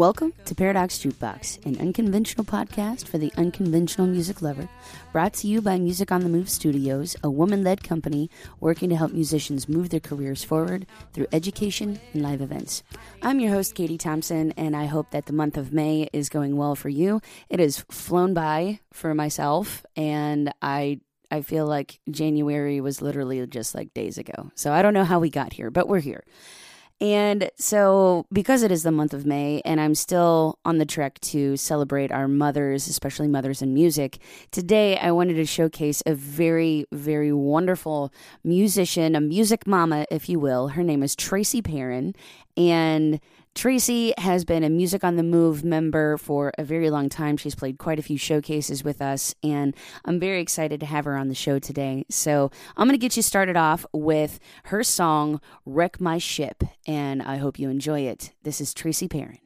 Welcome to Paradox Jukebox, an unconventional podcast for the unconventional music lover, brought to you by Music on the Move Studios, a woman led company working to help musicians move their careers forward through education and live events. I'm your host, Katie Thompson, and I hope that the month of May is going well for you. It has flown by for myself, and I I feel like January was literally just like days ago. So I don't know how we got here, but we're here. And so, because it is the month of May, and I'm still on the trek to celebrate our mothers, especially mothers in music, today I wanted to showcase a very, very wonderful musician, a music mama, if you will. Her name is Tracy Perrin. And Tracy has been a Music on the Move member for a very long time. She's played quite a few showcases with us, and I'm very excited to have her on the show today. So I'm going to get you started off with her song, Wreck My Ship, and I hope you enjoy it. This is Tracy Perrin.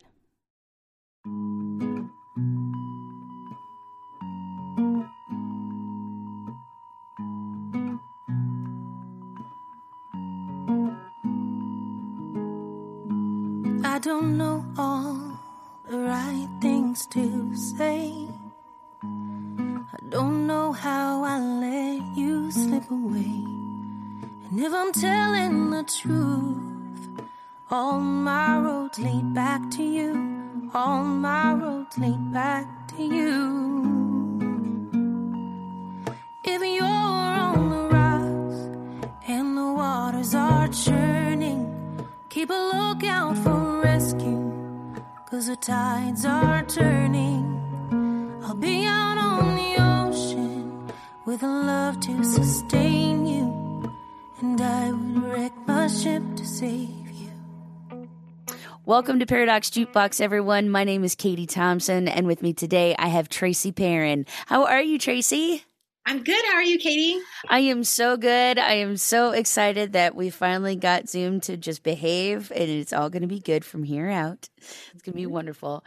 I don't know all the right things to say. I don't know how I let you slip away. And if I'm telling the truth, all my roads lead back to you. All my roads lead back to you. The tides are turning. I'll be out on the ocean with a love to sustain you. And I would wreck my ship to save you. Welcome to Paradox Jukebox, everyone. My name is Katie Thompson, and with me today I have Tracy Perrin. How are you, Tracy? I'm good. How are you, Katie? I am so good. I am so excited that we finally got Zoom to just behave, and it's all going to be good from here out. It's going to be wonderful.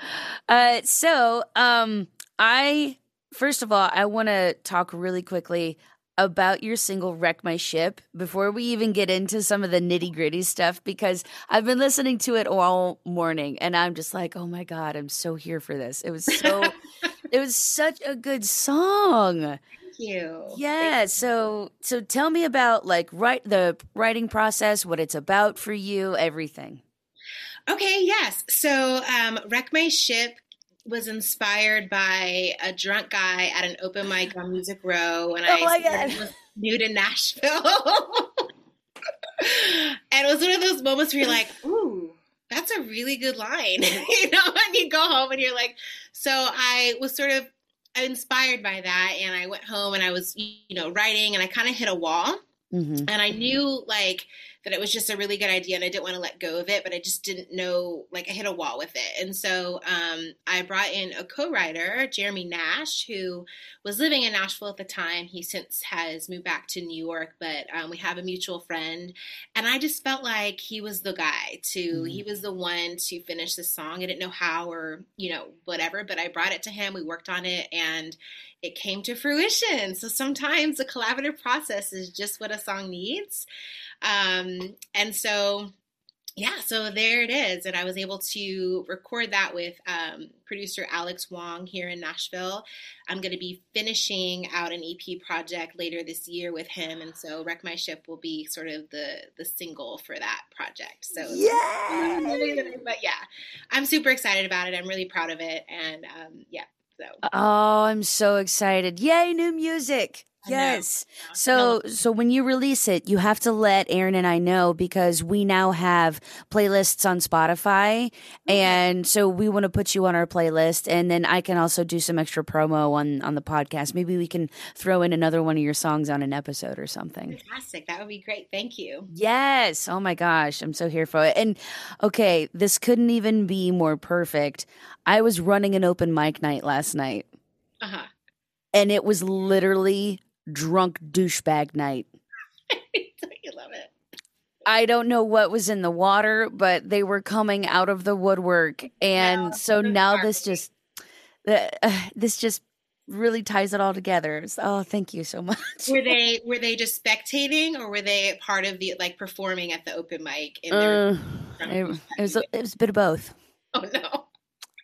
Uh, so, um, I first of all, I want to talk really quickly about your single "Wreck My Ship" before we even get into some of the nitty gritty stuff because I've been listening to it all morning, and I'm just like, oh my god, I'm so here for this. It was so, it was such a good song you. yeah so so tell me about like write the writing process what it's about for you everything Okay, yes. So, um, Wreck My Ship was inspired by a drunk guy at an open mic on Music Row when Oh I was new to Nashville. and it was one of those moments where you're like, ooh, that's a really good line. you know, and you go home and you're like, so I was sort of inspired by that. And I went home and I was, you know, writing and I kind of hit a wall. mm-hmm. and I knew like that it was just a really good idea and I didn't want to let go of it, but I just didn't know like I hit a wall with it. And so um, I brought in a co-writer, Jeremy Nash, who was living in Nashville at the time. He since has moved back to New York, but um, we have a mutual friend, and I just felt like he was the guy to. Mhm. He was the one to finish the song. I didn't know how or you know whatever, but I brought it to him. We worked on it and it came to fruition. So sometimes the collaborative process is just what a song needs. Um, and so, yeah, so there it is. And I was able to record that with um, producer Alex Wong here in Nashville. I'm going to be finishing out an EP project later this year with him. And so Wreck My Ship will be sort of the, the single for that project. So, yeah but yeah, I'm super excited about it. I'm really proud of it. And um, yeah, so. oh i'm so excited yay new music. Yes so so when you release it you have to let aaron and i know because we now have playlists on spotify and so we want to put you on our playlist and then i can also do some extra promo on on the podcast maybe we can throw in another one of your songs on an episode or something Fantastic. That would be great. Thank you. Yes. Oh my gosh. I'm so here for it. And okay, this couldn't even be more perfect. I was running an open mic night last night, Uh huh. and it was literally drunk douchebag night. you love it. I don't know what was in the water, but they were coming out of the woodwork. And so now this just, uh, this just really ties it all together. Oh, thank you so much. Were they were they just spectating or were they part of the like performing at the open mic? In their Uh, it, it was a, it was a bit of both. oh no.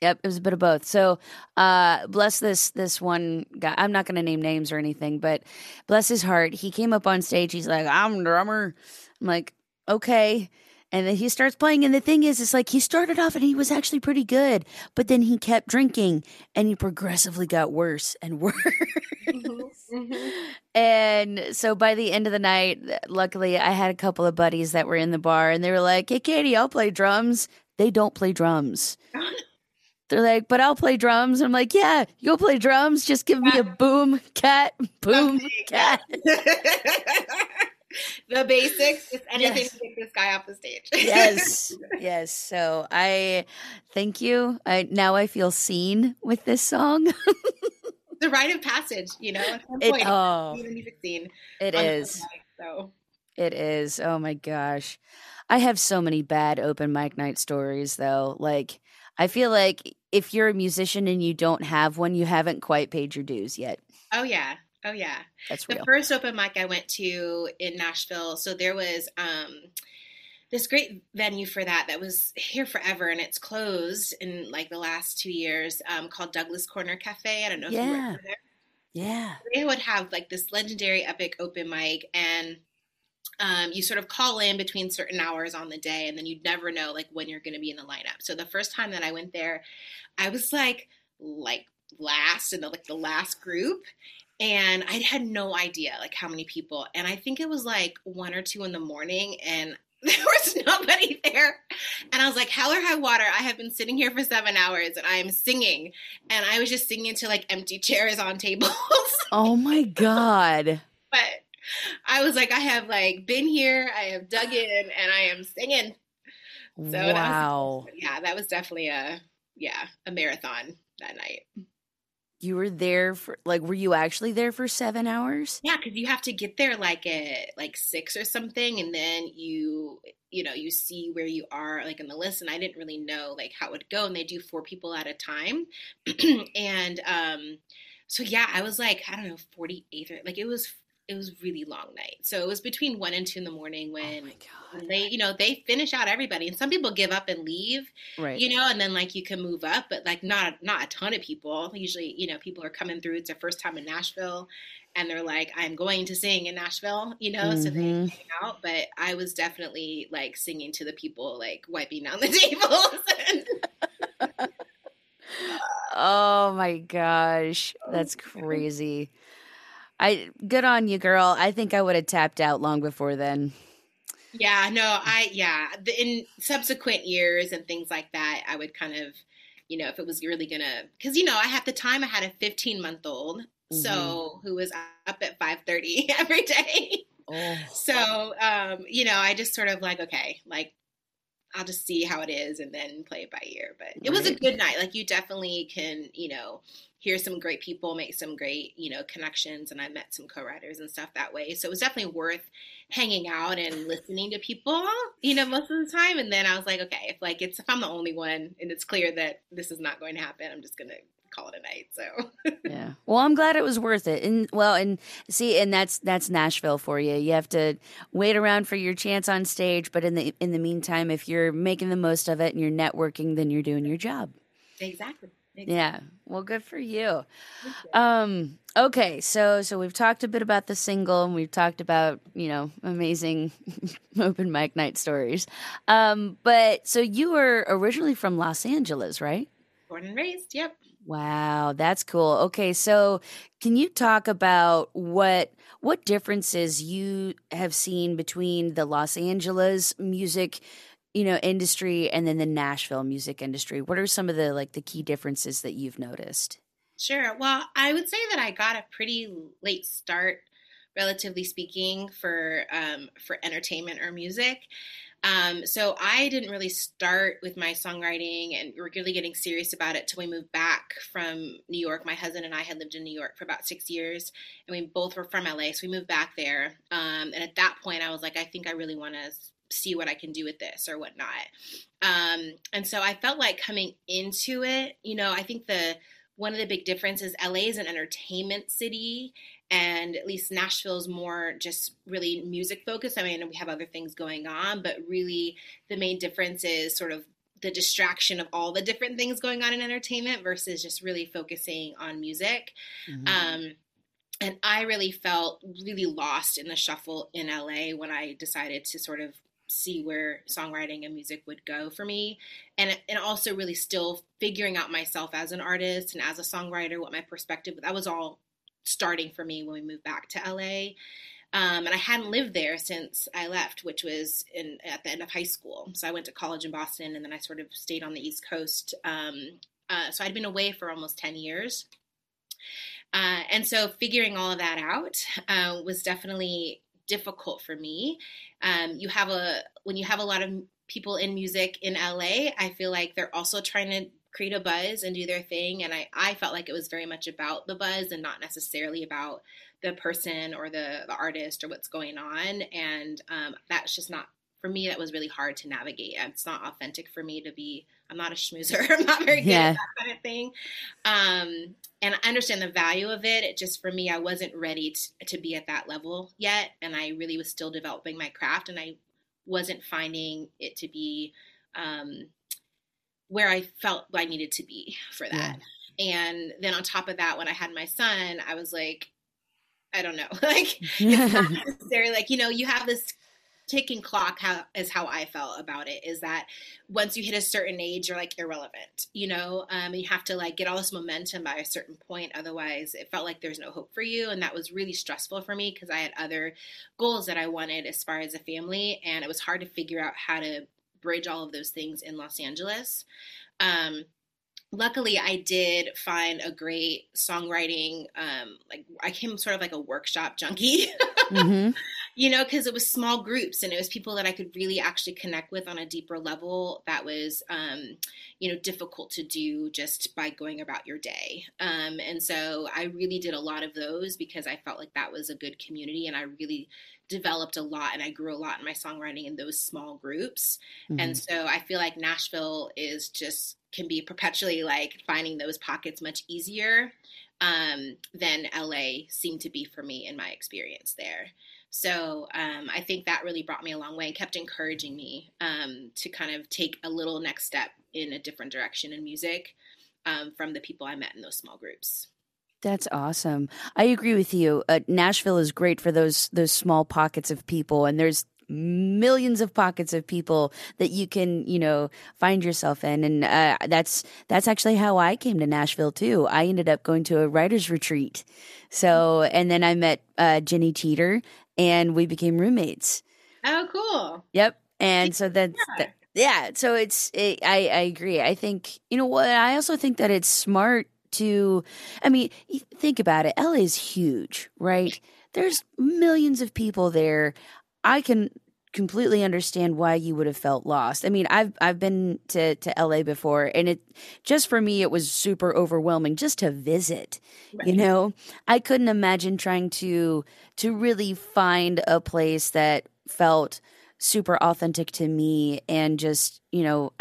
Yep, it was a bit of both. So, uh, bless this this one guy. I'm not going to name names or anything, but bless his heart. He came up on stage. He's like, "I'm drummer." I'm like, "Okay." And then he starts playing, and the thing is, it's like he started off and he was actually pretty good, but then he kept drinking, and he progressively got worse and worse. Mm-hmm. mm-hmm. And so by the end of the night, luckily, I had a couple of buddies that were in the bar, and they were like, "Hey, Katie, I'll play drums." They don't play drums. They're like, but I'll play drums. I'm like, yeah, you'll play drums. Just give me a boom cat, boom cat. the basics, just anything yes. to get this guy off the stage. yes, yes. So I thank you. I now I feel seen with this song. the rite of passage, you know. At some point, it, oh, the music scene. It is. Mic, so it is. Oh my gosh. I have so many bad open mic night stories though. Like I feel like if you're a musician and you don't have one, you haven't quite paid your dues yet. Oh yeah. Oh yeah. That's real. The first open mic I went to in Nashville, so there was um this great venue for that that was here forever and it's closed in like the last two years um, called Douglas Corner Cafe. I don't know if yeah. you were there. Yeah. They would have like this legendary epic open mic and um, you sort of call in between certain hours on the day and then you never know like when you're going to be in the lineup so the first time that i went there i was like like last in the like the last group and i had no idea like how many people and i think it was like one or two in the morning and there was nobody there. And I was like, hell or high water, I have been sitting here for seven hours and I am singing. And I was just singing to like empty chairs on tables. oh my God. I was like, I have like been here, I have dug in, and I am singing. So wow. That was, yeah, that was definitely a yeah a marathon that night. You were there for like, were you actually there for seven hours? Yeah, because you have to get there like at like six or something, and then you you know you see where you are like in the list. And I didn't really know like how it would go, and they do four people at a time, and um, so yeah, I was like I don't know forty eighth or like it was it was really long night. So it was between one and two in the morning oh when, oh they, you know, they finish out everybody. And some people give up and leave, right? You know, and then like you can move up, but like not not a ton of people. Usually, you know, people are coming through. It's their first time in Nashville, and they're like, "I'm going to sing in Nashville," you know. Mm-hmm. So they mm-hmm. hang out. But I was definitely like singing to the people, like wiping down the tables. oh my gosh, that's crazy. I good on you, girl. I think I would have tapped out long before then. Yeah, no, I yeah. In subsequent years and things like that, I would kind of, you know, if it was really gonna, because you know, I had the time I had a 15 month old, mm-hmm. so who was up at 5:30 every day. Oh. So, um, you know, I just sort of like, okay, like I'll just see how it is and then play it by ear. But it was a good night. Like you definitely can, you know, hear some great people, make some great, you know, connections. And I met some co-writers and stuff that way. So it was definitely worth hanging out and listening to people, you know, most of the time. And then I was like, okay, if like it's if I'm the only one and it's clear that this is not going to happen, I'm just gonna call it a night. So yeah. Well, I'm glad it was worth it. And well, and see, and that's that's Nashville for you. You have to wait around for your chance on stage, but in the in the meantime, if you're making the most of it and you're networking, then you're doing your job. Exactly. Exactly. Yeah. Well, good for you. Um, okay, so so we've talked a bit about the single and we've talked about, you know, amazing open mic night stories. Um, but so you were originally from Los Angeles, right? Born and raised, yep. Wow, that's cool. Okay, so can you talk about what what differences you have seen between the Los Angeles music, you know, industry and then the Nashville music industry? What are some of the like the key differences that you've noticed? Sure. Well, I would say that I got a pretty late start relatively speaking for um, for entertainment or music um, so I didn't really start with my songwriting and really getting serious about it till we moved back from New York. My husband and I had lived in New York for about six years, and we both were from LA, so we moved back there. Um, and at that point, I was like, I think I really want to see what I can do with this or whatnot. Um, and so I felt like coming into it, you know, I think the one of the big differences LA is an entertainment city and at least Nashville's more just really music focused. I mean, we have other things going on, but really the main difference is sort of the distraction of all the different things going on in entertainment versus just really focusing on music. Mm-hmm. Um, and I really felt really lost in the shuffle in LA when I decided to sort of see where songwriting and music would go for me and and also really still figuring out myself as an artist and as a songwriter what my perspective that was all starting for me when we moved back to LA um, and I hadn't lived there since I left, which was in at the end of high school. So I went to college in Boston, and then I sort of stayed on the East Coast. Um, uh, so I'd been away for almost ten years, uh, and so figuring all of that out uh, was definitely difficult for me. Um, you have a when you have a lot of people in music in LA, I feel like they're also trying to create a buzz and do their thing, and I I felt like it was very much about the buzz and not necessarily about the person or the, the artist or what's going on. And um, that's just not, for me, that was really hard to navigate. It's not authentic for me to be, I'm not a schmoozer. I'm not very good yeah. at that kind of thing. Um, and I understand the value of it. It just, for me, I wasn't ready to, to be at that level yet. And I really was still developing my craft and I wasn't finding it to be um, where I felt I needed to be for that. Yeah. And then on top of that, when I had my son, I was like, I don't know. like it's not necessarily like, you know, you have this ticking clock how is how I felt about it is that once you hit a certain age you're like irrelevant you know? Um, you have to like get all this momentum by a certain point otherwise it felt like there's no hope for you and that was really stressful for me because I had other goals that I wanted as far as a family and it was hard to figure out how to bridge all of those things in Los Angeles. Um, luckily i did find a great songwriting um like i came sort of like a workshop junkie. Mm-hmm. You know because it was small groups and it was people that i could really actually connect with on a deeper level that was um you know difficult to do just by going about your day um and so i really did a lot of those because i felt like that was a good community and i really developed a lot and I grew a lot in my songwriting in those small groups. Mm-hmm. And so I feel like Nashville is just can be perpetually like finding those pockets much easier um, than LA seemed to be for me in my experience there. So um, I think that really brought me a long way and kept encouraging me um, to kind of take a little next step in a different direction in music um, from the people I met in those small groups. That's awesome. I agree with you. Uh, Nashville is great for those those small pockets of people, and there's millions of pockets of people that you can you know find yourself in and uh, that's that's actually how i came to nashville too i ended up going to a writers retreat so and then i met uh, jenny teeter and we became roommates oh cool yep and so that's yeah. that, yeah so it's it, i i agree i think you know what i also think that it's smart to, I mean, think about it. LA is huge, right? There's millions of people there. I can completely understand why you would have felt lost. I mean, I've I've been to to LA before and it just for me it was super overwhelming just to visit. Right. You know, I couldn't imagine trying to to really find a place that felt super authentic to me and just, you know,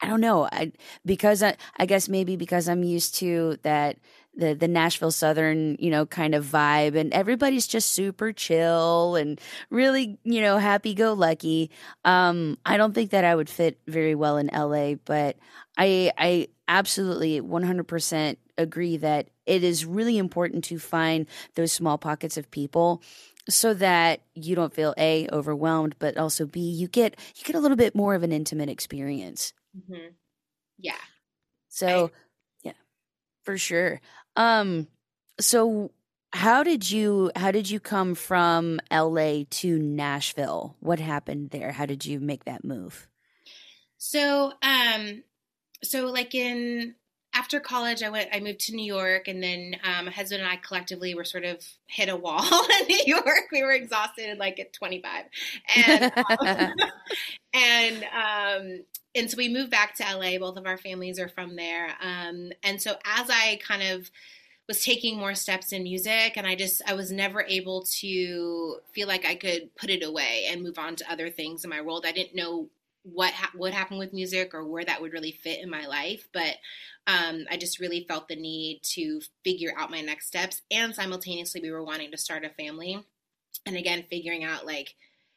I don't know. I because I I guess maybe because I'm used to that the the Nashville Southern, you know, kind of vibe and everybody's just super chill and really, you know, happy go lucky. Um I don't think that I would fit very well in LA, but I I absolutely 100% agree that it is really important to find those small pockets of people so that you don't feel a overwhelmed but also b you get you get a little bit more of an intimate experience Mm-hmm. Yeah. So, I, yeah, for sure. Um, so how did you how did you come from LA to Nashville? What happened there? How did you make that move? So, um, so like in after college, I went. I moved to New York, and then um, my husband and I collectively were sort of hit a wall in New York. We were exhausted, like at 25, and um, and um, and so we moved back to LA. Both of our families are from there. Um, and so as I kind of was taking more steps in music and I just I was never able to feel like I could put it away and move on to other things in my world. I didn't know what ha- what happened with music or where that would really fit in my life, but um, I just really felt the need to figure out my next steps. And simultaneously, we were wanting to start a family, and again, figuring out like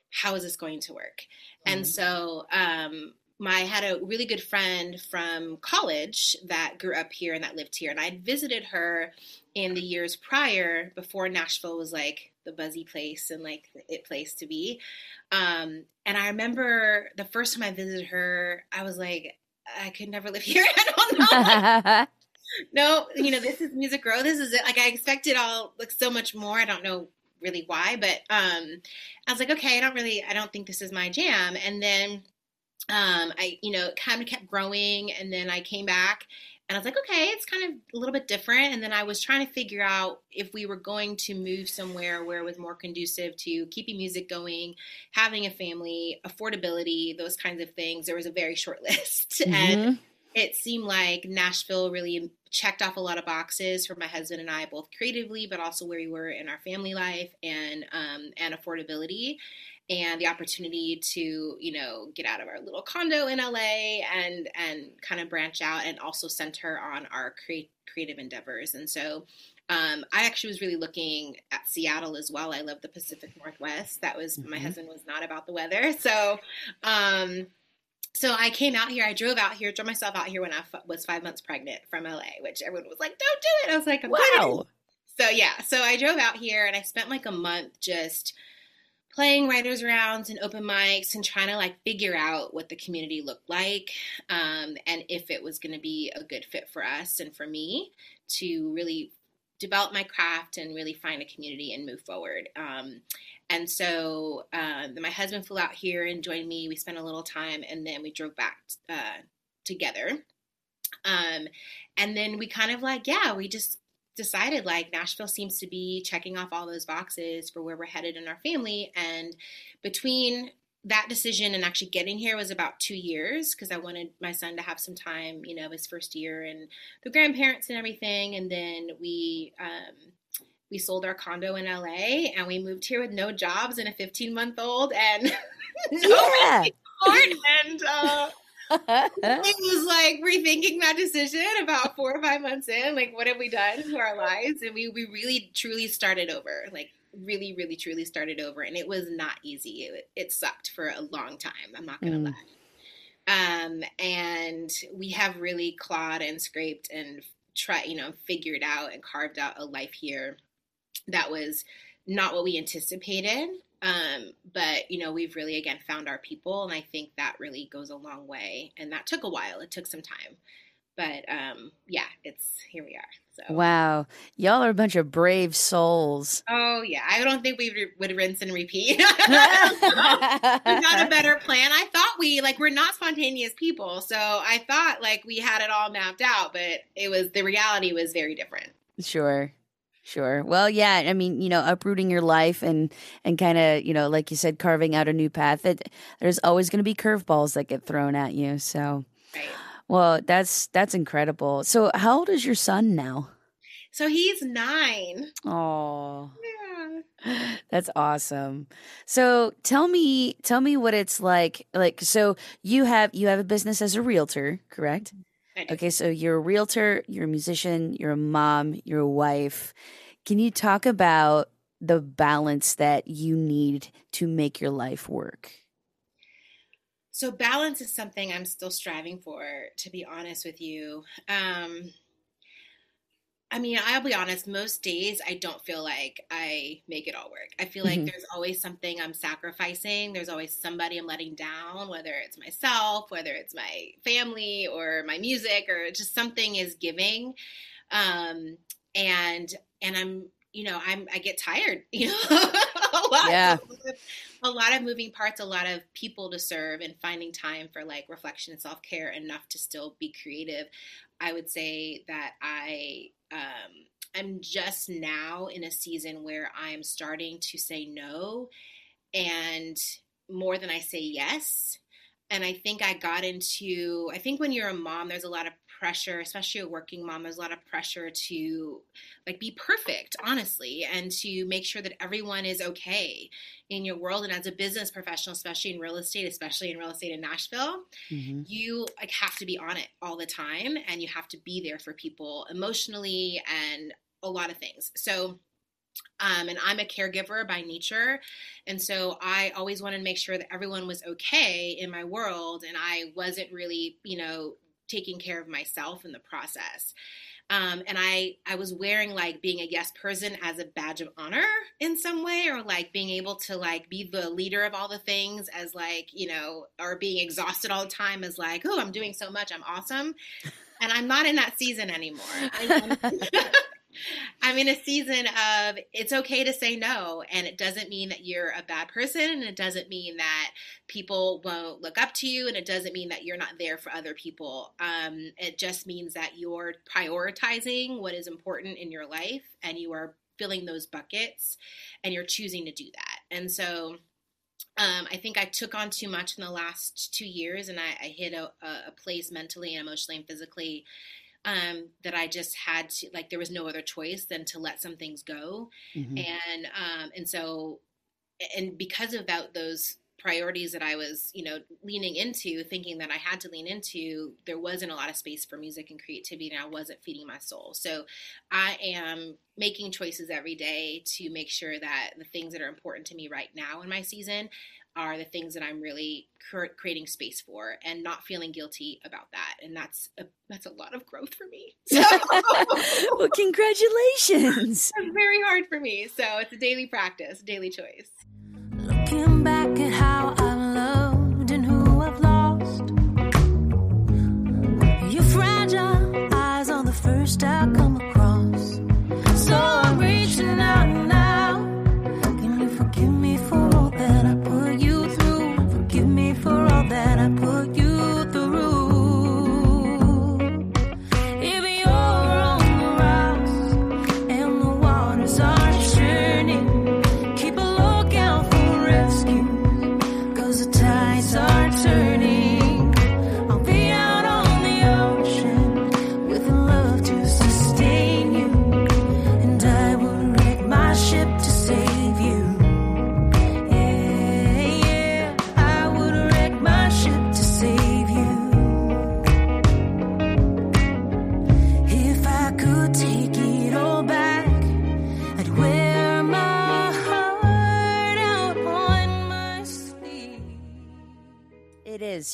how is this going to work. Mm-hmm. And so um, my had a really good friend from college that grew up here and that lived here and i'd visited her in the years prior before nashville was like the buzzy place and like the it place to be. Um, and i remember the first time i visited her i was like i could never live here. I don't know. No you know this is music row this is it. Like i expected all like so much more. I don't know really why but um i was like okay i don't really i don't think this is my jam. And then um, I, you know, kind of kept growing. And then I came back and I was like, okay, it's kind of a little bit different. And then I was trying to figure out if we were going to move somewhere where it was more conducive to keeping music going, having a family, affordability, those kinds of things. There was a very short list. Mm-hmm. And it seemed like Nashville really checked off a lot of boxes for my husband and I, both creatively, but also where we were in our family life and um, and affordability and the opportunity to you know get out of our little condo in LA and and kind of branch out and also center on our create, creative endeavors and so um, I actually was really looking at Seattle as well. I love the Pacific Northwest. That was mm-hmm. my husband was not about the weather, so um, so I came out here. I drove out here, drove myself out here when I f- was five months pregnant from LA, which everyone was like, "Don't do it." I was like, "Wow." So yeah, so I drove out here and I spent like a month just playing writers rounds and open mics and trying to like figure out what the community looked like um, and if it was going to be a good fit for us and for me to really develop my craft and really find a community and move forward. Um, and so uh, my husband flew out here and joined me. We spent a little time and then we drove back uh, together. Um, and then we kind of like yeah we just decided like Nashville seems to be checking off all those boxes for where we're headed in our family. And between that decision and actually getting here was about two years because I wanted my son to have some time, you know, his first year and the grandparents and everything. And then we, um, we sold our condo in LA and we moved here with no jobs and a 15 month old and no yeah. and uh, it was like rethinking that decision about four or five months in. Like, what have we done to our lives? And we, we really, truly started over. Like, really, really, truly started over. And it was not easy. It, it sucked for a long time. I'm not going to mm. lie. Um, and we have really clawed and scraped and tried, you know, figured out and carved out a life here that was not what we anticipated um, but you know, we've really again found our people, and I think that really goes a long way. And that took a while; it took some time, but um, yeah, it's here we are. So wow, y'all are a bunch of brave souls. Oh yeah, I don't think we would rinse and repeat. we got a better plan. I thought we like we're not spontaneous people, so I thought like we had it all mapped out, but it was the reality was very different. Sure. Sure. Well, yeah. I mean, you know, uprooting your life and and kind of, you know, like you said, carving out a new path. It, there's always going to be curveballs that get thrown at you. So, well, that's that's incredible. So, how old is your son now? So he's nine. Oh. Yeah. That's awesome. So tell me, tell me what it's like. Like, so you have you have a business as a realtor, correct? Okay, so you're a realtor, you're a musician, you're a mom, you're a wife. Can you talk about the balance that you need to make your life work? So, balance is something I'm still striving for, to be honest with you. Um, I mean, I'll be honest, most days I don't feel like I make it all work. I feel like mm-hmm. there's always something I'm sacrificing. There's always somebody I'm letting down, whether it's myself, whether it's my family or my music or just something is giving. Um, and and I'm, you know, I'm I get tired, you know, a lot. Yeah. a lot of moving parts, a lot of people to serve and finding time for like reflection and self-care enough to still be creative. I would say that I um, I'm just now in a season where I'm starting to say no and more than I say yes. And I think I got into, I think when you're a mom, there's a lot of pressure, especially a working mom, there's a lot of pressure to like be perfect, honestly, and to make sure that everyone is okay in your world. And as a business professional, especially in real estate, especially in real estate in Nashville, mm-hmm. you like have to be on it all the time and you have to be there for people emotionally and a lot of things. So Um, and I'm a caregiver by nature. And so I always wanted to make sure that everyone was okay in my world and I wasn't really, you know, taking care of myself in the process. Um, and I, I was wearing like being a yes person as a badge of honor in some way, or like being able to like be the leader of all the things as like, you know, or being exhausted all the time as like, oh, I'm doing so much, I'm awesome. And I'm not in that season anymore. I'm in a season of it's okay to say no, and it doesn't mean that you're a bad person, and it doesn't mean that people won't look up to you, and it doesn't mean that you're not there for other people. Um, it just means that you're prioritizing what is important in your life, and you are filling those buckets, and you're choosing to do that. And so, um, I think I took on too much in the last two years, and I, I hit a, a place mentally and emotionally and physically um, that I just had to like there was no other choice than to let some things go, mm-hmm. and um, and so and because of that those priorities that I was you know leaning into, thinking that I had to lean into, there wasn't a lot of space for music and creativity, and I wasn't feeding my soul. So I am making choices every day to make sure that the things that are important to me right now in my season are the things that I'm really creating space for and not feeling guilty about that. And that's a, that's a lot of growth for me. So. well, congratulations. It's very hard for me. So it's a daily practice, daily choice. Looking back at how I loved and who I've lost. Your fragile eyes on the first I come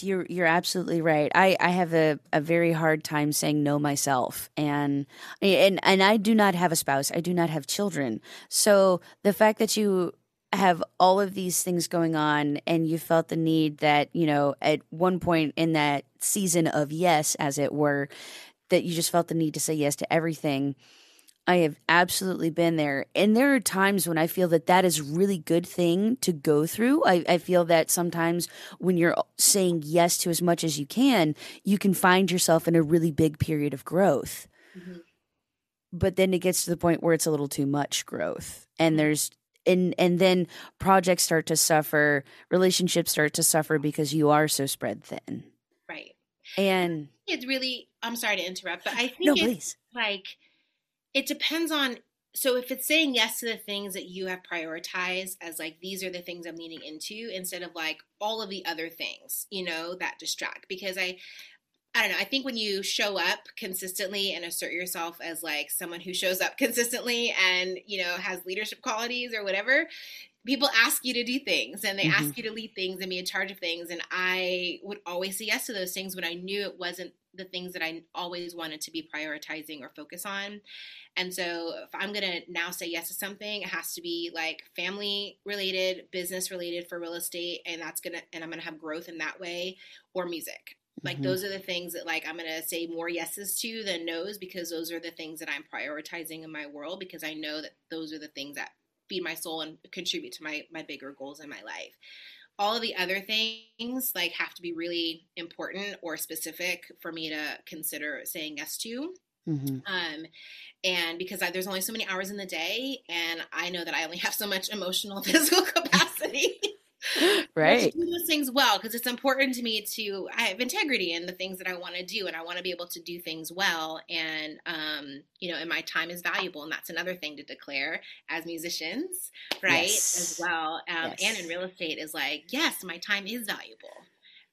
You're you're absolutely right. I, I have a, a very hard time saying no myself. And and and I do not have a spouse. I do not have children. So the fact that you have all of these things going on and you felt the need that, you know, at one point in that season of yes, as it were, that you just felt the need to say yes to everything. I have absolutely been there. And there are times when I feel that that is a really good thing to go through. I, I feel that sometimes when you're saying yes to as much as you can, you can find yourself in a really big period of growth. Mhm. But then it gets to the point where it's a little too much growth. And there's and and then projects start to suffer, relationships start to suffer because you are so spread thin. Right. And It's really, I'm sorry to interrupt, but I think no, it's please. like, it depends on, so if it's saying yes to the things that you have prioritized as like, these are the things I'm leaning into instead of like all of the other things, you know, that distract. Because I, I don't know. I think when you show up consistently and assert yourself as like someone who shows up consistently and, you know, has leadership qualities or whatever, people ask you to do things and they Mhm. ask you to lead things and be in charge of things. And I would always say yes to those things when I knew it wasn't the things that I always wanted to be prioritizing or focus on. And so if I'm going to now say yes to something, it has to be like family related, business related for real estate. And that's going to, and I'm going to have growth in that way or music. Like Mhm. those are the things that like I'm going to say more yeses to than nos because those are the things that I'm prioritizing in my world because I know that those are the things that feed my soul and contribute to my my bigger goals in my life. All of the other things like have to be really important or specific for me to consider saying yes to. hmm Um, and because I, there's only so many hours in the day, and I know that I only have so much emotional, physical capacity. Right. do those things well because it's important to me to I have integrity in the things that I want to do and I want to be able to do things well and um you know and my time is valuable and that's another thing to declare as musicians right Yes. as well um Yes. and in real estate is like yes my time is valuable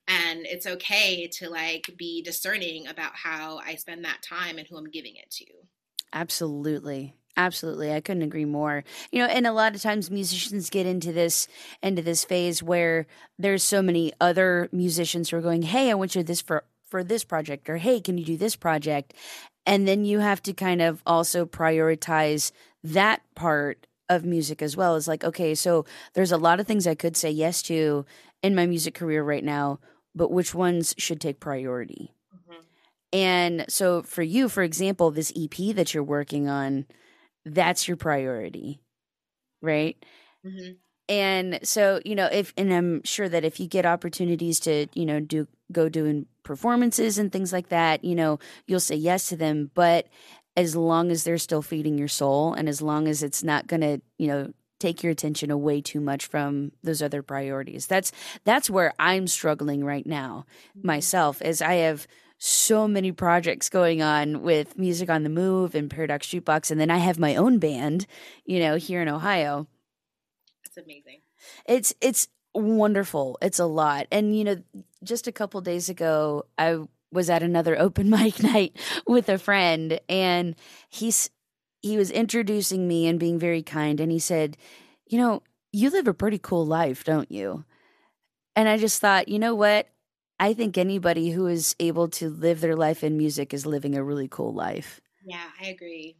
and it's okay to like be discerning about how I spend that time and who I'm giving it to Absolutely. Absolutely. I couldn't agree more. You know, and a lot of times musicians get into this into this phase where there's so many other musicians who are going, "Hey, I want you this for for this project," or "Hey, can you do this project?" And then you have to kind of also prioritize that part of music as well. It's like, okay, so there's a lot of things I could say yes to in my music career right now, but which ones should take priority? Mm-hmm. And so for you, for example, this EP that you're working on, that's your priority, right? Mm-hmm. And so, you know, if, and I'm sure that if you get opportunities to, you know, do, go doing performances and things like that, you know, you'll say yes to them. But as long as they're still feeding your soul and as long as it's not going to, you know, take your attention away too much from those other priorities. That's that's where I'm struggling right now mm-hmm. myself as I have so many projects going on with Music on the Move and Paradox Jukebox and then I have my own band, you know, here in Ohio. It's amazing. It's it's wonderful. It's a lot. And you know, just a couple days ago I was at another open mic night with a friend and he's he was introducing me and being very kind and he said, "You know, you live a pretty cool life, don't you?" And I just thought, "You know what? I think anybody who is able to live their life in music is living a really cool life." Yeah, I agree.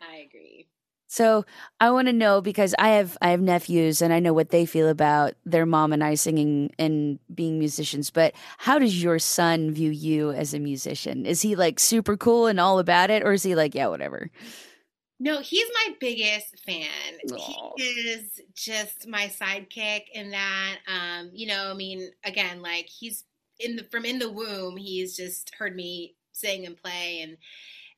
I agree. So I want to know because I have I have nephews and I know what they feel about their mom and I singing and being musicians. But how does your son view you as a musician? Is he like super cool and all about it, or is he like yeah whatever? No, he's my biggest fan. Aww. He is just my sidekick in that. Um, you know, I mean, again, like he's in the from in the womb, he's just heard me sing and play and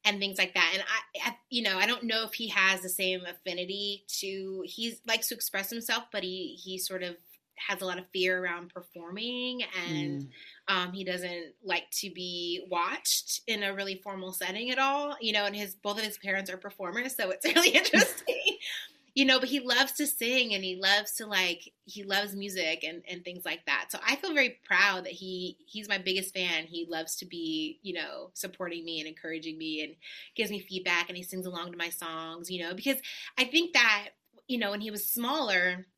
and things like that. And I, I, you know, I don't know if he has the same affinity to. He likes to express himself, but he he sort of has a lot of fear around performing and. Mm. Um, he doesn't like to be watched in a really formal setting at all, you know. And his both of his parents are performers, so it's really interesting you know, but he loves to sing and he loves to like he loves music and and things like that. So I feel very proud that he he's my biggest fan. He loves to be, you know, supporting me and encouraging me and gives me feedback and he sings along to my songs, you know, because I think that you know, when he was smaller,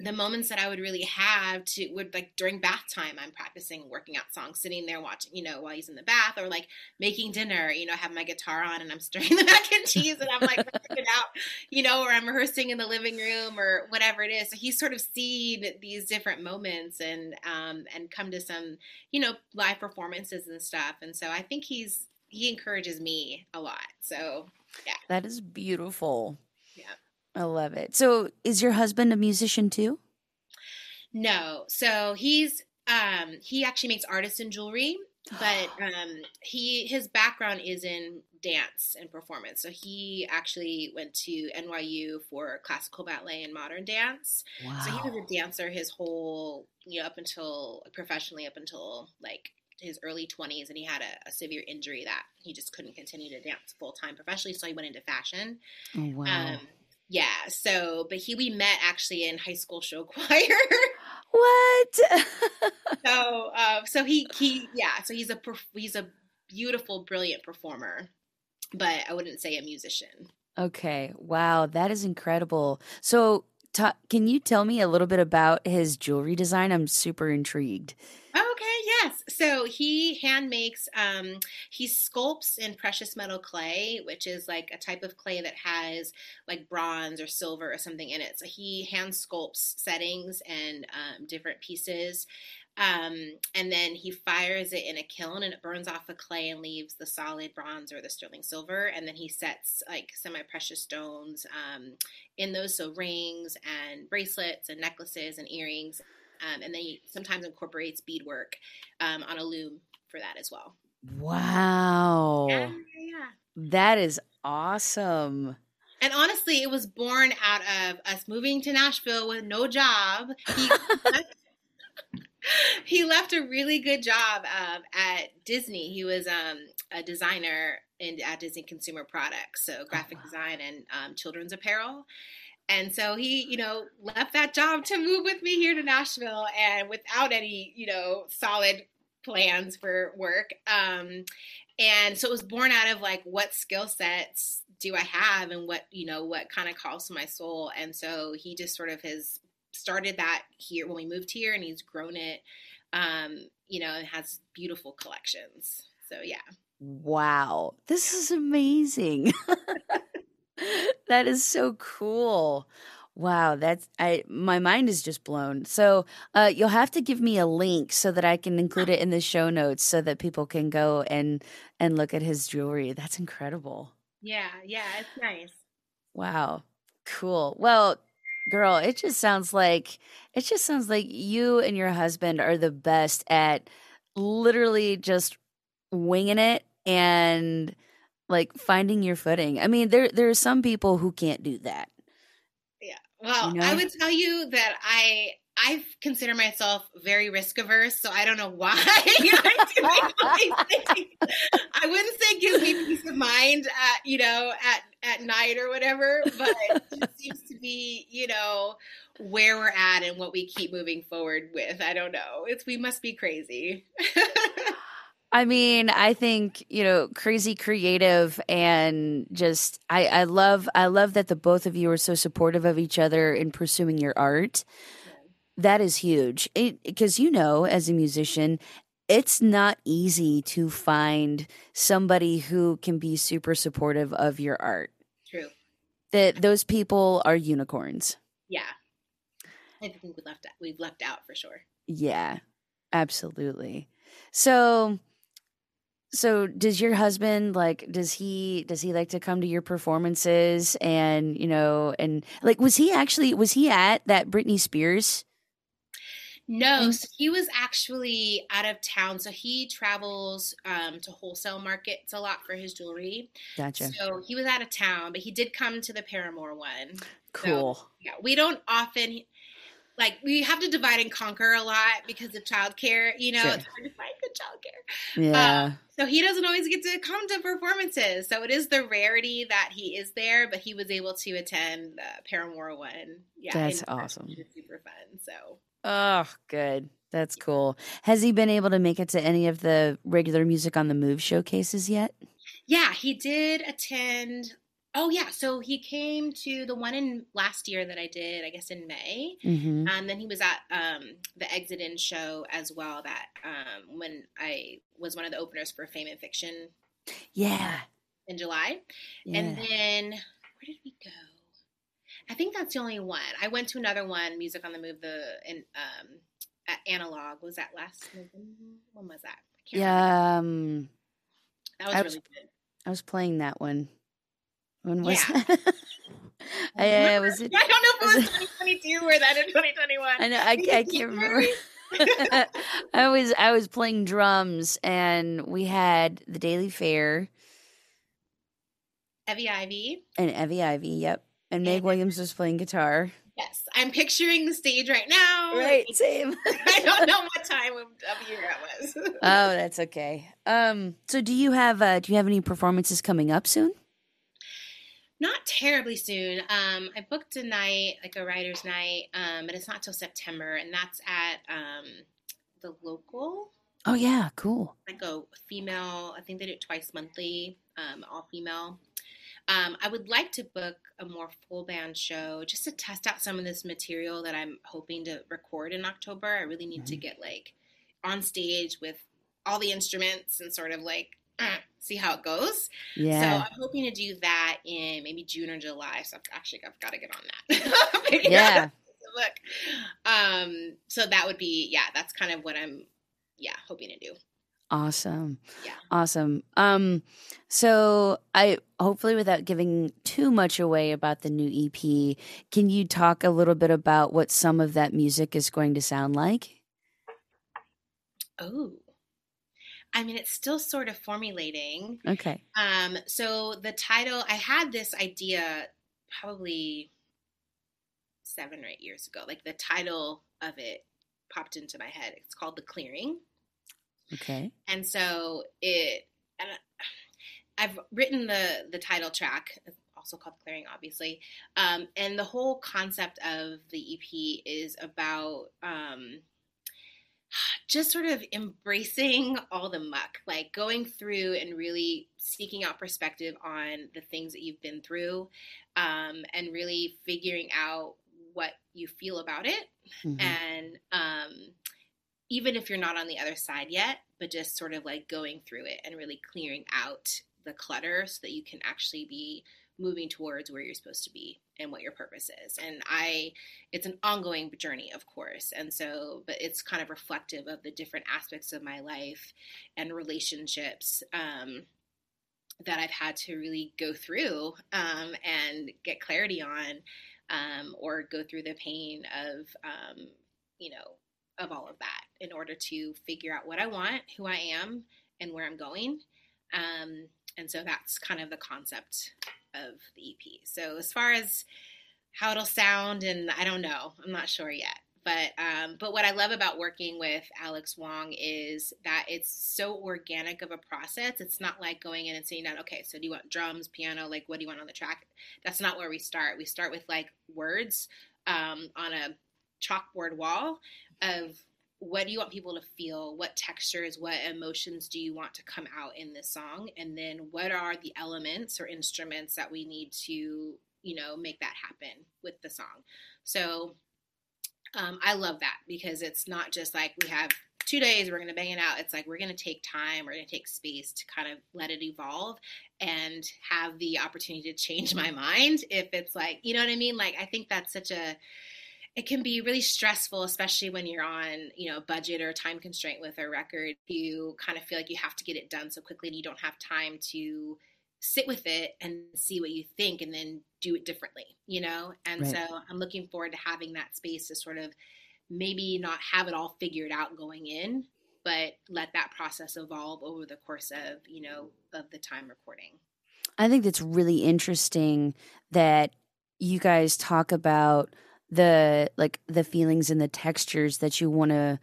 the moments that I would really have to would like during bath time, I'm practicing working out songs, sitting there watching, you know, while he's in the bath or like making dinner, you know, I have my guitar on and I'm stirring the mac and cheese and I'm like it out, you know, or I'm rehearsing in the living room or whatever it is. So he's sort of seen these different moments and um and come to some, you know, live performances and stuff. And so I think he's he encourages me a lot. So yeah. That is beautiful. I love it. So, is your husband a musician too? No. So he's um he actually makes artisan jewelry, but um he his background is in dance and performance. So he actually went to NYU for classical ballet and modern dance. Wow. So he was a dancer his whole, you know, up until professionally up until like his early 20s and he had a, a, severe injury that he just couldn't continue to dance full time professionally so he went into fashion oh, wow. Um, yeah. So, but he we met actually in high school show choir. what? so, uh, so he he yeah. So he's a he's a beautiful, brilliant performer, but I wouldn't say a musician. Okay. Wow, that is incredible. So, ta- can you tell me a little bit about his jewelry design? I'm super intrigued. Okay, yes. So he hand makes, um, he sculpts in precious metal clay, which is like a type of clay that has like bronze or silver or something in it. So he hand sculpts settings and um, different pieces. Um, and then he fires it in a kiln and it burns off the clay and leaves the solid bronze or the sterling silver. And then he sets like semi precious stones um, in those, so rings and bracelets and necklaces and earrings um, and then he sometimes incorporates beadwork um, on a loom for that as well. Wow. Yeah, yeah. That is awesome. And honestly, it was born out of us moving to Nashville with no job. He, he left a really good job um, at Disney. He was um, a designer in, at Disney Consumer Products, so graphic oh, wow. design and um, children's apparel. And so he, you know, left that job to move with me here to Nashville and without any, you know, solid plans for work. Um, and so it was born out of like what skill sets do I have and what, you know, what kind of calls to my soul. And so he just sort of has started that here when we moved here and he's grown it. Um, you know, and has beautiful collections. So yeah. Wow. This is amazing. that is so cool. Wow, that's I my mind is just blown. So, uh you'll have to give me a link so that I can include it in the show notes so that people can go and and look at his jewelry. That's incredible. Yeah, yeah, it's nice. Wow. Cool. Well, girl, it just sounds like it just sounds like you and your husband are the best at literally just winging it and like finding your footing. I mean, there there are some people who can't do that. Yeah. Well, you know? I would tell you that I I consider myself very risk averse, so I don't know why I wouldn't say gives me peace of mind at you know at at night or whatever, but it seems to be you know where we're at and what we keep moving forward with. I don't know. It's we must be crazy. I mean, I think, you know, crazy creative and just I, I love I love that the both of you are so supportive of each other in pursuing your art. That is huge. Because you know, as a musician, it's not easy to find somebody who can be super supportive of your art. True. That those people are unicorns. Yeah. I think we left we've left out for sure. Yeah. Absolutely. So so does your husband like does he does he like to come to your performances and you know and like was he actually was he at that Britney Spears? No, so he was actually out of town. So he travels um, to wholesale markets a lot for his jewelry. Gotcha. So he was out of town, but he did come to the Paramore one. Cool. So, yeah, we don't often like we have to divide and conquer a lot because of childcare. You know, sure. it's hard to find good childcare. Yeah. Um, so he doesn't always get to come to performances. So it is the rarity that he is there, but he was able to attend the Paramore one. Yeah, that's awesome. super fun. So. Oh, good. That's cool. Has he been able to make it to any of the regular music on the move showcases yet? Yeah, he did attend Oh yeah, so he came to the one in last year that I did, I guess in May, mm-hmm. and then he was at um, the Exit In show as well. That um, when I was one of the openers for Fame and Fiction, yeah, in July, yeah. and then where did we go? I think that's the only one. I went to another one, Music on the Move, the in um, at Analog. Was that last November? When was that? yeah, um, that was, was really good. I was playing that one. When was yeah. that? I, uh, was it, I don't know if it was, 2022 or that in 2021. I know I, I can't remember. I was I was playing drums and we had the daily fair. Evie Ivy. And Evie Ivy, yep. And Meg Williams was playing guitar. Yes, I'm picturing the stage right now. Right, same. I don't know what time of, of year it was. oh, that's okay. Um, so do you have uh, do you have any performances coming up soon? Not terribly soon. Um, I booked a night, like a writer's night, um, but it's not till September, and that's at um, the local. Oh yeah, cool. Like a female. I think they do it twice monthly. Um, all female. Um, I would like to book a more full band show just to test out some of this material that I'm hoping to record in October. I really need mm-hmm. to get like on stage with all the instruments and sort of like see how it goes. Yeah. So I'm hoping to do that in maybe June or July. So I've actually I've got to get on that. yeah. Look. Um. So that would be yeah. That's kind of what I'm yeah hoping to do. Awesome. Yeah. Awesome. Um so I hopefully without giving too much away about the new EP, can you talk a little bit about what some of that music is going to sound like? Oh. I mean, it's still sort of formulating. Okay. Um, so the title, I had this idea probably seven or eight years ago. Like the title of it popped into my head. It's called The Clearing. Okay. And so it, I've written the the title track, also called Clearing, obviously. Um, and the whole concept of the EP is about um, just sort of embracing all the muck, like going through and really seeking out perspective on the things that you've been through um, and really figuring out what you feel about it. Mm-hmm. And um, even if you're not on the other side yet, but just sort of like going through it and really clearing out the clutter so that you can actually be moving towards where you're supposed to be and what your purpose is. And I, it's an ongoing journey, of course. And so, but it's kind of reflective of the different aspects of my life and relationships um, that I've had to really go through um, and get clarity on, um, or go through the pain of, um, you know, of all of that in order to figure out what I want, who I am, and where I'm going. Um, and so that's kind of the concept of the EP. So as far as how it'll sound, and I don't know, I'm not sure yet. But um, but what I love about working with Alex Wong is that it's so organic of a process. It's not like going in and saying down, okay, so do you want drums, piano, like what do you want on the track? That's not where we start. We start with like words um, on a chalkboard wall of what do you want people to feel? What textures what emotions do you want to come out in this song? And then what are the elements or instruments that we need to you know make that happen with the song? So um, i love that because it's not just like we have two days we're going to bang it out. It's like we're going to take time we're going to take space to kind of let it evolve and have the opportunity to change my mind if it's like you know what i mean? Like i think that's such a it can be really stressful, especially when you're on, you know, budget or time constraint with a record. You kind of feel like you have to get it done so quickly and you don't have time to sit with it and see what you think and then do it differently, you know? And right. so I'm looking forward to having that space to sort of maybe not have it all figured out going in, but let that process evolve over the course of, you know, of the time recording. I think that's really interesting that you guys talk about the like the feelings and the textures that you want to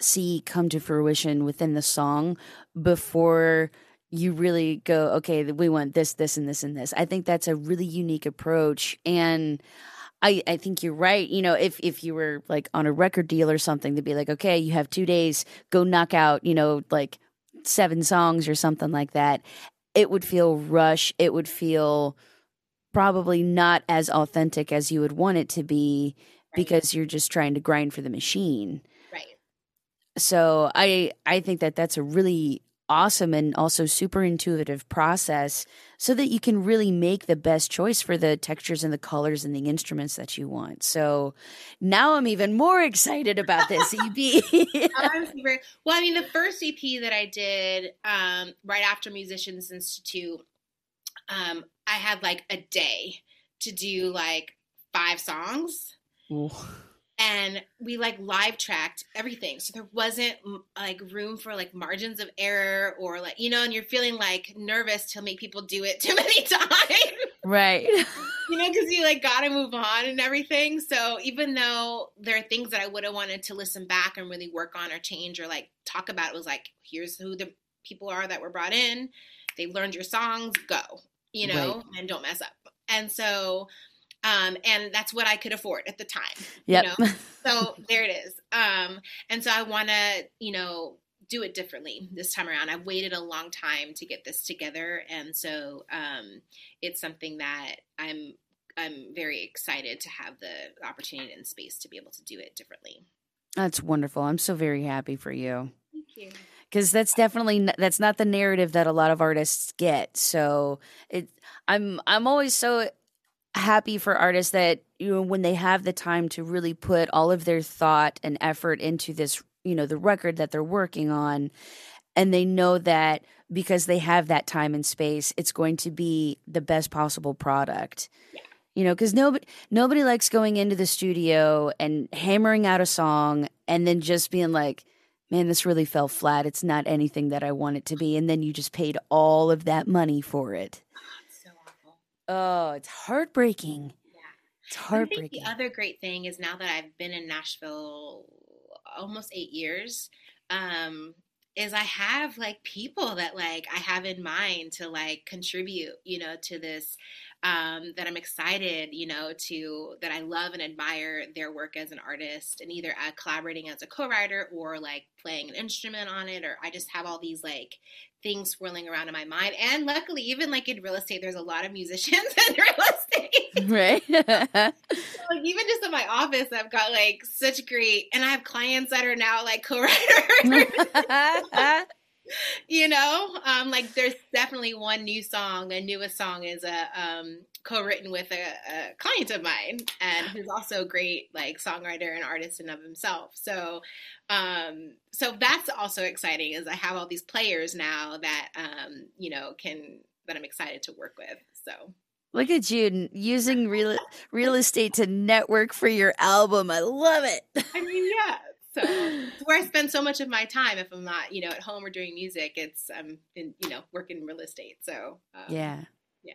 see come to fruition within the song before you really go okay we want this this and this and this i think that's a really unique approach and I, I think you're right. You know, if if you were like on a record deal or something, to be like, okay, you have two days, go knock out, you know, like seven songs or something like that. It would feel rush. It would feel probably not as authentic as you would want it to be right. because you're just trying to grind for the machine. Right. So I I think that that's a really awesome and also super intuitive process so that you can really make the best choice for the textures and the colors and the instruments that you want. So now I'm even more excited about this EP. I'm super, well, I mean, the first EP that I did um, right after Musicians Institute, um, I had like a day to do like five songs. Ooh. And we like live tracked everything. So there wasn't like room for like margins of error or like, you know, and you're feeling like nervous to make people do it too many times. Right. you know, because you like got to move on and everything. So even though there are things that I would have wanted to listen back and really work on or change or like talk about, it was like, here's who the people are that were brought in. They learned your songs, go you know, right. and don't mess up. And so, um, and that's what I could afford at the time. Yep. You know? so there it is. Um, and so I want to, you know, do it differently this time around. I've waited a long time to get this together, and so um, it's something that I'm I'm very excited to have the opportunity and space to be able to do it differently. That's wonderful. I'm so very happy for you. Thank you because that's definitely that's not the narrative that a lot of artists get. So it, I'm I'm always so happy for artists that you know when they have the time to really put all of their thought and effort into this, you know, the record that they're working on, and they know that because they have that time and space, it's going to be the best possible product. Yeah you know because nobody nobody likes going into the studio and hammering out a song and then just being like man, this really fell flat. It's not anything that I want it to be. And then you just paid all of that money for it. Oh, it's so awful. Oh, it's heartbreaking. Yeah. It's heartbreaking. I think the other great thing is now that I've been in Nashville almost eight years, um, is I have like people that like I have in mind to like contribute, you know, to this um, that I'm excited, you know, to that I love and admire their work as an artist and either uh, collaborating as a co-writer or like playing an instrument on it, or I just have all these like things swirling around in my mind. And luckily, even like in real estate, there's a lot of musicians in real estate. Right. so, like even just in my office, I've got like such great, and I have clients that are now like co-writers. you know, um, like there's definitely one new song. The newest song is a um, co-written with a, a, client of mine, and who's also a great like songwriter and artist in of himself. So, um, so that's also exciting. Is I have all these players now that um, you know can that I'm excited to work with. So. Look at you using real real estate to network for your album. I love it. I mean, yeah, so where I spend so much of my time if I'm not, you know, at home or doing music, it's I'm in, you know, working in real estate. So um, yeah, yeah.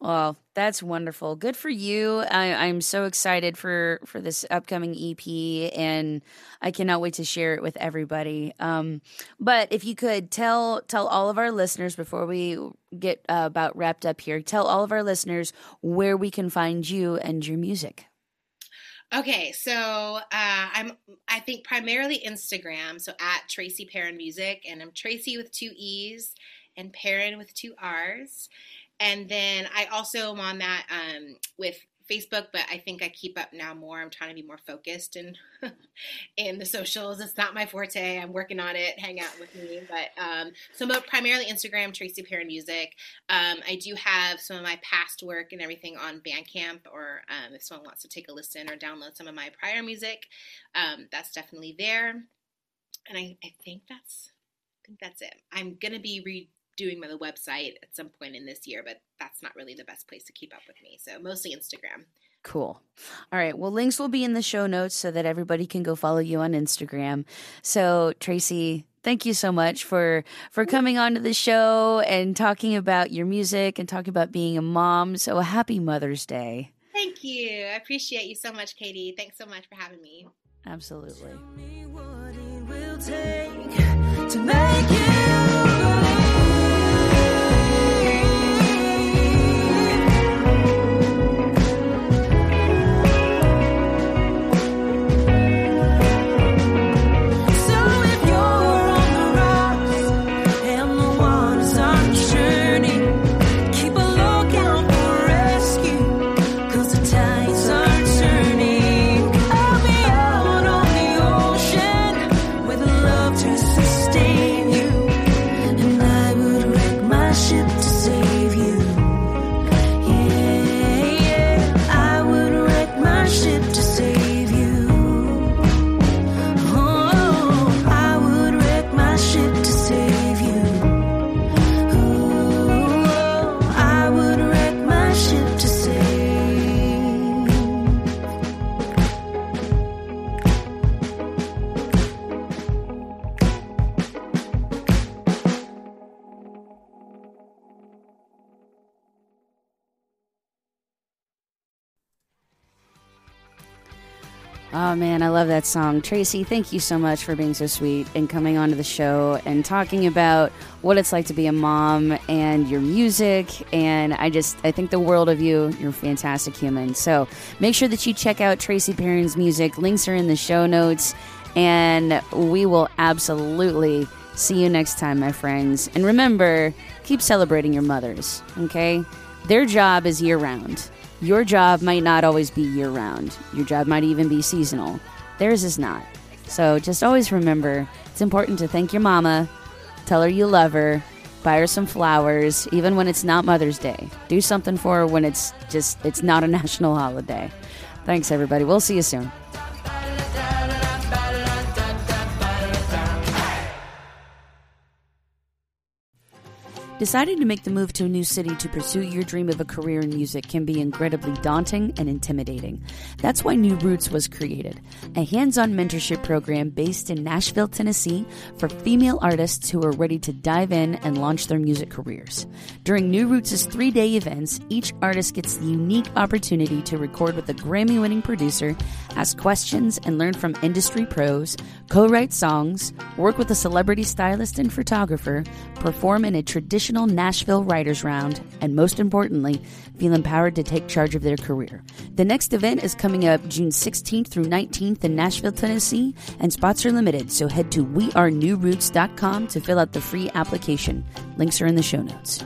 Well, that's wonderful. Good for you. I, am so excited for for this upcoming EP, and I cannot wait to share it with everybody. Um, but if you could tell tell all of our listeners before we get uh, about wrapped up here, tell all of our listeners where we can find you and your music. Okay, so uh, I'm I think primarily Instagram, so at Tracy Perrin Music, and I'm Tracy with two E's and Perrin with two R's, and then I also am on that um, with Facebook, but I think I keep up now more. I'm trying to be more focused in in the socials. It's not my forte. I'm working on it. Hang out with me, but um, so primarily Instagram, Tracy Perrin Music. Um, I do have some of my past work and everything on Bandcamp, or um, if someone wants to take a listen or download some of my prior music, um, that's definitely there. And I, I think that's I think that's it. I'm gonna be re doing my website at some point in this year, but that's not really the best place to keep up with me. So mostly Instagram. Cool. All right. Well, links will be in the show notes so that everybody can go follow you on Instagram. So, Tracy, thank you so much for for coming on to the show and talking about your music and talking about being a mom. So, a happy Mother's Day. Thank you. I appreciate you so much, Katie. Thanks so much for having me. Absolutely. Love that song. Tracy, thank you so much for being so sweet and coming onto the show and talking about what it's like to be a mom and your music. And I just, I think the world of you. You're a fantastic human. So make sure that you check out Tracy Perrin's music. Links are in the show notes. And we will absolutely see you next time, my friends. And remember, keep celebrating your mothers, okay? Their job is year round. Your job might not always be year round, your job might even be seasonal. Theirs is not. So just always remember it's important to thank your mama, tell her you love her, buy her some flowers, even when it's not Mother's Day. Do something for her when it's just it's not a national holiday. Thanks everybody. We'll see you soon. Deciding to make the move to a new city to pursue your dream of a career in music can be incredibly daunting and intimidating. That's why New Roots was created, a hands on mentorship program based in Nashville, Tennessee for female artists who are ready to dive in and launch their music careers. During New Roots' three day events, each artist gets the unique opportunity to record with a Grammy winning producer, ask questions and learn from industry pros, co write songs, work with a celebrity stylist and photographer, perform in a traditional Nashville Writers Round, and most importantly, feel empowered to take charge of their career. The next event is coming up June 16th through 19th in Nashville, Tennessee, and spots are limited, so head to wearenewroots.com to fill out the free application. Links are in the show notes.